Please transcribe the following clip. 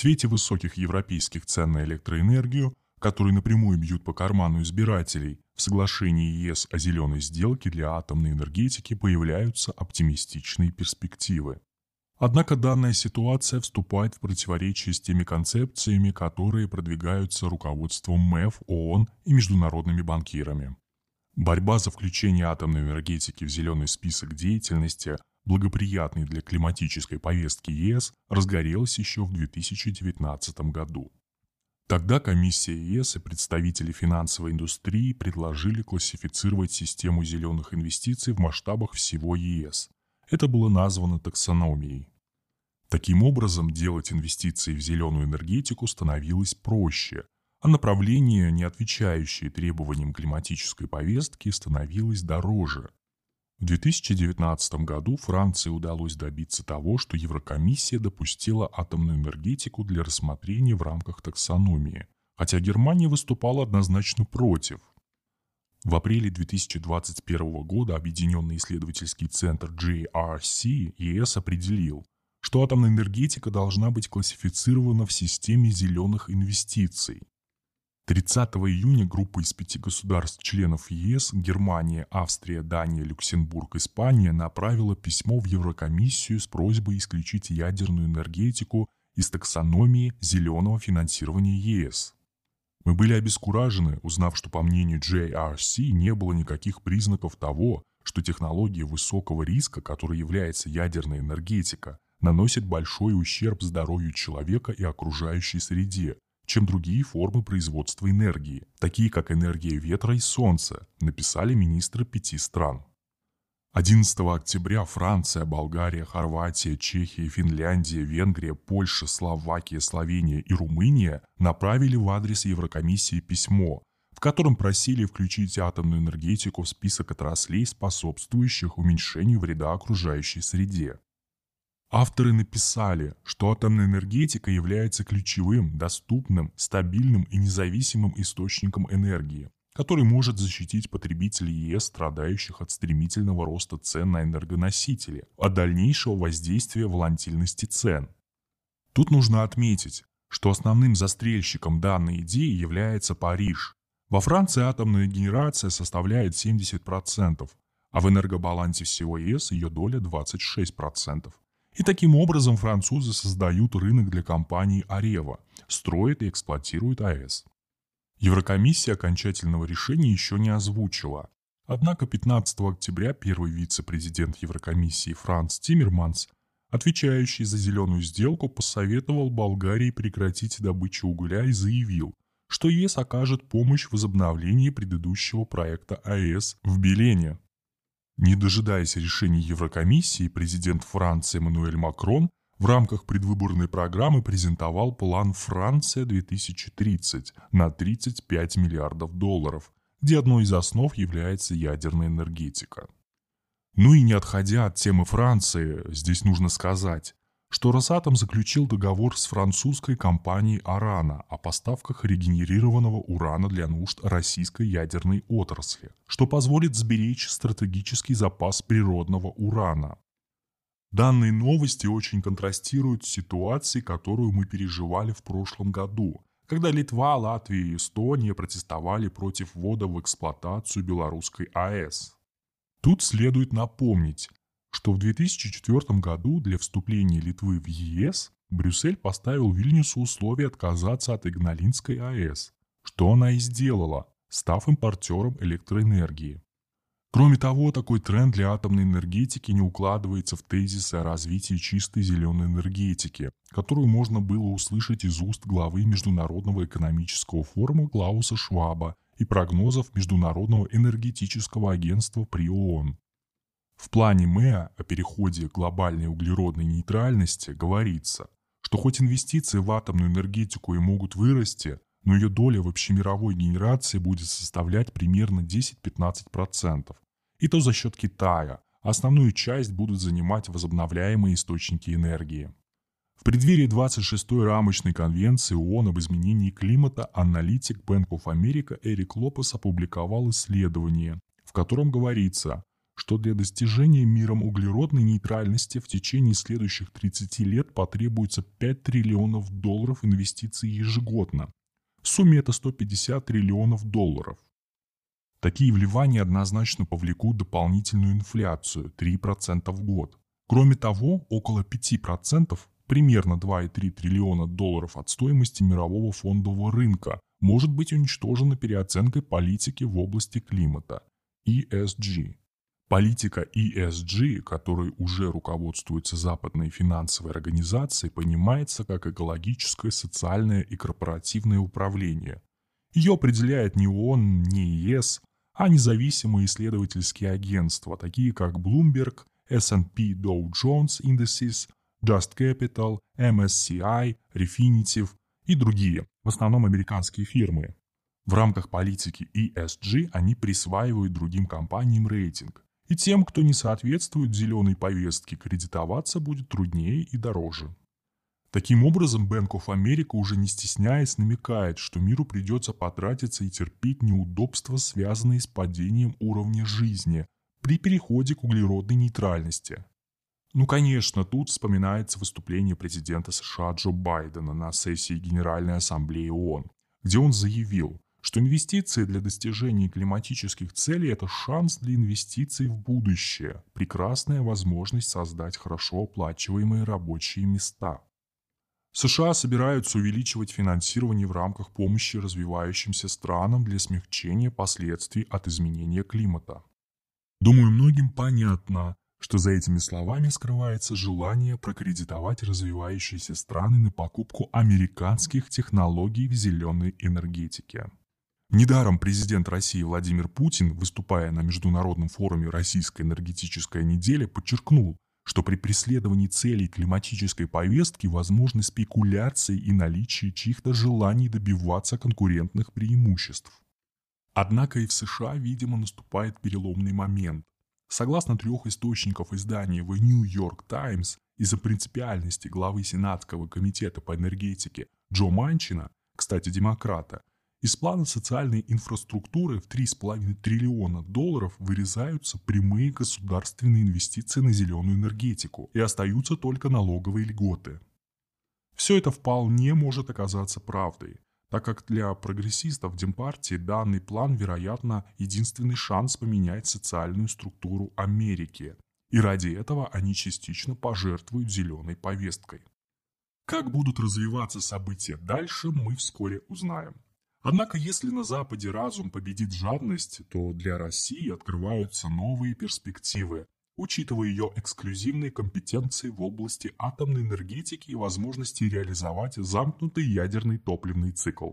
свете высоких европейских цен на электроэнергию, которые напрямую бьют по карману избирателей, в соглашении ЕС о зеленой сделке для атомной энергетики появляются оптимистичные перспективы. Однако данная ситуация вступает в противоречие с теми концепциями, которые продвигаются руководством МЭФ, ООН и международными банкирами. Борьба за включение атомной энергетики в зеленый список деятельности, благоприятный для климатической повестки ЕС, разгорелась еще в 2019 году. Тогда комиссия ЕС и представители финансовой индустрии предложили классифицировать систему зеленых инвестиций в масштабах всего ЕС. Это было названо таксономией. Таким образом, делать инвестиции в зеленую энергетику становилось проще, а направление, не отвечающее требованиям климатической повестки, становилось дороже. В 2019 году Франции удалось добиться того, что Еврокомиссия допустила атомную энергетику для рассмотрения в рамках таксономии, хотя Германия выступала однозначно против. В апреле 2021 года Объединенный исследовательский центр JRC ЕС определил, что атомная энергетика должна быть классифицирована в системе зеленых инвестиций. 30 июня группа из пяти государств-членов ЕС – Германия, Австрия, Дания, Люксембург, Испания – направила письмо в Еврокомиссию с просьбой исключить ядерную энергетику из таксономии зеленого финансирования ЕС. Мы были обескуражены, узнав, что по мнению JRC не было никаких признаков того, что технология высокого риска, которой является ядерная энергетика, наносит большой ущерб здоровью человека и окружающей среде, чем другие формы производства энергии, такие как энергия ветра и солнца, написали министры пяти стран. 11 октября Франция, Болгария, Хорватия, Чехия, Финляндия, Венгрия, Польша, Словакия, Словения и Румыния направили в адрес Еврокомиссии письмо, в котором просили включить атомную энергетику в список отраслей, способствующих уменьшению вреда окружающей среде. Авторы написали, что атомная энергетика является ключевым, доступным, стабильным и независимым источником энергии, который может защитить потребителей ЕС, страдающих от стремительного роста цен на энергоносители, от дальнейшего воздействия волатильности цен. Тут нужно отметить, что основным застрельщиком данной идеи является Париж. Во Франции атомная генерация составляет 70%, а в энергобалансе всего ЕС ее доля 26%. И таким образом французы создают рынок для компании Арева, строят и эксплуатируют АЭС. Еврокомиссия окончательного решения еще не озвучила. Однако 15 октября первый вице-президент Еврокомиссии Франц Тиммерманс, отвечающий за зеленую сделку, посоветовал Болгарии прекратить добычу угля и заявил, что ЕС окажет помощь в возобновлении предыдущего проекта АЭС в Белене. Не дожидаясь решения Еврокомиссии, президент Франции Эммануэль Макрон в рамках предвыборной программы презентовал план «Франция-2030» на 35 миллиардов долларов, где одной из основ является ядерная энергетика. Ну и не отходя от темы Франции, здесь нужно сказать, что Росатом заключил договор с французской компанией «Арана» о поставках регенерированного урана для нужд российской ядерной отрасли, что позволит сберечь стратегический запас природного урана. Данные новости очень контрастируют с ситуацией, которую мы переживали в прошлом году, когда Литва, Латвия и Эстония протестовали против ввода в эксплуатацию белорусской АЭС. Тут следует напомнить, что в 2004 году для вступления Литвы в ЕС Брюссель поставил Вильнюсу условие отказаться от Игналинской АЭС, что она и сделала, став импортером электроэнергии. Кроме того, такой тренд для атомной энергетики не укладывается в тезисы о развитии чистой зеленой энергетики, которую можно было услышать из уст главы Международного экономического форума Клауса Шваба и прогнозов Международного энергетического агентства при ООН. В плане МЭА о переходе к глобальной углеродной нейтральности говорится, что хоть инвестиции в атомную энергетику и могут вырасти, но ее доля в общемировой генерации будет составлять примерно 10-15%. И то за счет Китая, основную часть будут занимать возобновляемые источники энергии. В преддверии 26-й рамочной конвенции ООН об изменении климата аналитик Bank of America Эрик Лопес опубликовал исследование, в котором говорится, что для достижения миром углеродной нейтральности в течение следующих 30 лет потребуется 5 триллионов долларов инвестиций ежегодно. В сумме это 150 триллионов долларов. Такие вливания однозначно повлекут дополнительную инфляцию 3% в год. Кроме того, около 5%, примерно 2,3 триллиона долларов от стоимости мирового фондового рынка, может быть уничтожено переоценкой политики в области климата – ESG. Политика ESG, которой уже руководствуются западные финансовые организации, понимается как экологическое, социальное и корпоративное управление. Ее определяет не ООН, не ЕС, а независимые исследовательские агентства, такие как Bloomberg, S&P Dow Jones Indices, Just Capital, MSCI, Refinitiv и другие, в основном американские фирмы. В рамках политики ESG они присваивают другим компаниям рейтинг, и тем, кто не соответствует зеленой повестке, кредитоваться будет труднее и дороже. Таким образом, Bank of America уже не стесняясь намекает, что миру придется потратиться и терпеть неудобства, связанные с падением уровня жизни при переходе к углеродной нейтральности. Ну, конечно, тут вспоминается выступление президента США Джо Байдена на сессии Генеральной Ассамблеи ООН, где он заявил, что инвестиции для достижения климатических целей – это шанс для инвестиций в будущее, прекрасная возможность создать хорошо оплачиваемые рабочие места. США собираются увеличивать финансирование в рамках помощи развивающимся странам для смягчения последствий от изменения климата. Думаю, многим понятно, что за этими словами скрывается желание прокредитовать развивающиеся страны на покупку американских технологий в зеленой энергетике. Недаром президент России Владимир Путин, выступая на Международном форуме «Российская энергетическая неделя», подчеркнул, что при преследовании целей климатической повестки возможны спекуляции и наличие чьих-то желаний добиваться конкурентных преимуществ. Однако и в США, видимо, наступает переломный момент. Согласно трех источников издания The New York Times, из-за принципиальности главы Сенатского комитета по энергетике Джо Манчина, кстати, демократа, из плана социальной инфраструктуры в 3,5 триллиона долларов вырезаются прямые государственные инвестиции на зеленую энергетику и остаются только налоговые льготы. Все это вполне может оказаться правдой, так как для прогрессистов Демпартии данный план, вероятно, единственный шанс поменять социальную структуру Америки, и ради этого они частично пожертвуют зеленой повесткой. Как будут развиваться события дальше, мы вскоре узнаем. Однако, если на Западе разум победит жадность, то для России открываются новые перспективы, учитывая ее эксклюзивные компетенции в области атомной энергетики и возможности реализовать замкнутый ядерный топливный цикл.